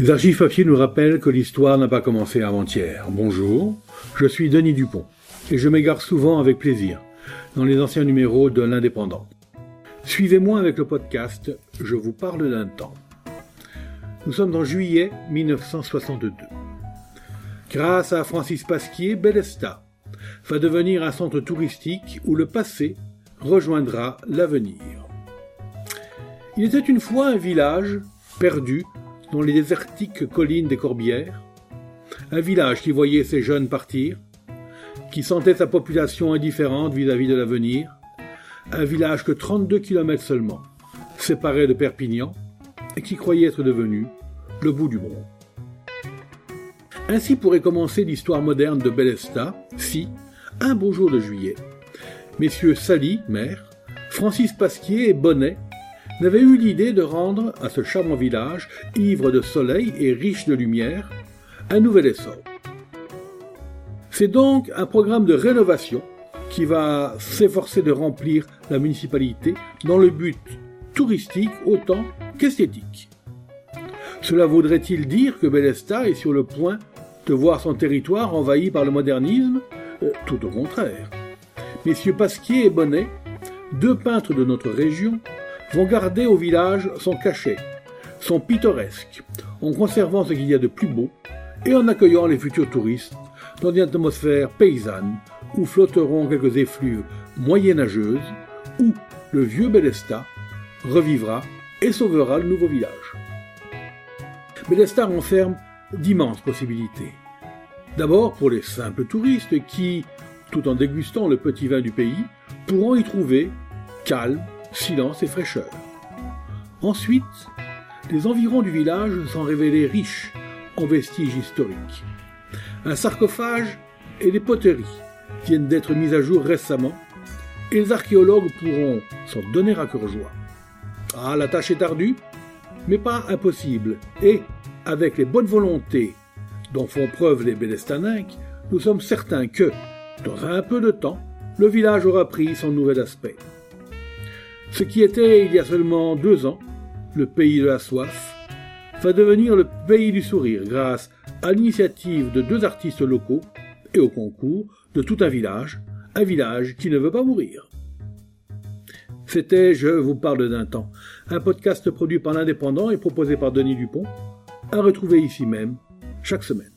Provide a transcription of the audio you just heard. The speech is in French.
Les archives papier nous rappellent que l'histoire n'a pas commencé avant-hier. Bonjour, je suis Denis Dupont et je m'égare souvent avec plaisir dans les anciens numéros de l'Indépendant. Suivez-moi avec le podcast Je vous parle d'un temps. Nous sommes en juillet 1962. Grâce à Francis Pasquier, Bellesta va devenir un centre touristique où le passé rejoindra l'avenir. Il était une fois un village perdu dans les désertiques collines des Corbières, un village qui voyait ses jeunes partir, qui sentait sa population indifférente vis-à-vis de l'avenir, un village que 32 km seulement séparait de Perpignan et qui croyait être devenu le bout du monde. Ainsi pourrait commencer l'histoire moderne de Bellesta si, un beau jour de juillet, messieurs Sally, maire, Francis Pasquier et Bonnet n'avaient eu l'idée de rendre à ce charmant village, ivre de soleil et riche de lumière, un nouvel essor. C'est donc un programme de rénovation qui va s'efforcer de remplir la municipalité dans le but touristique autant qu'esthétique. Cela vaudrait-il dire que Bellesta est sur le point de voir son territoire envahi par le modernisme? Euh, Tout au contraire. Messieurs Pasquier et Bonnet, deux peintres de notre région, vont garder au village son cachet, son pittoresque, en conservant ce qu'il y a de plus beau et en accueillant les futurs touristes dans une atmosphère paysanne où flotteront quelques effluves moyenâgeuses, où le vieux Bélesta revivra et sauvera le nouveau village. Bélesta renferme d'immenses possibilités. D'abord pour les simples touristes qui, tout en dégustant le petit vin du pays, pourront y trouver calme, silence et fraîcheur. Ensuite, les environs du village sont révélés riches en vestiges historiques. Un sarcophage et des poteries viennent d'être mis à jour récemment et les archéologues pourront s'en donner à cœur joie. Ah, la tâche est ardue, mais pas impossible, et, avec les bonnes volontés dont font preuve les Bélestanins, nous sommes certains que, dans un peu de temps, le village aura pris son nouvel aspect. Ce qui était, il y a seulement deux ans, le pays de la soif, va devenir le pays du sourire grâce à l'initiative de deux artistes locaux et au concours de tout un village, un village qui ne veut pas mourir. C'était Je vous parle d'un temps, un podcast produit par l'Indépendant et proposé par Denis Dupont, à retrouver ici même chaque semaine.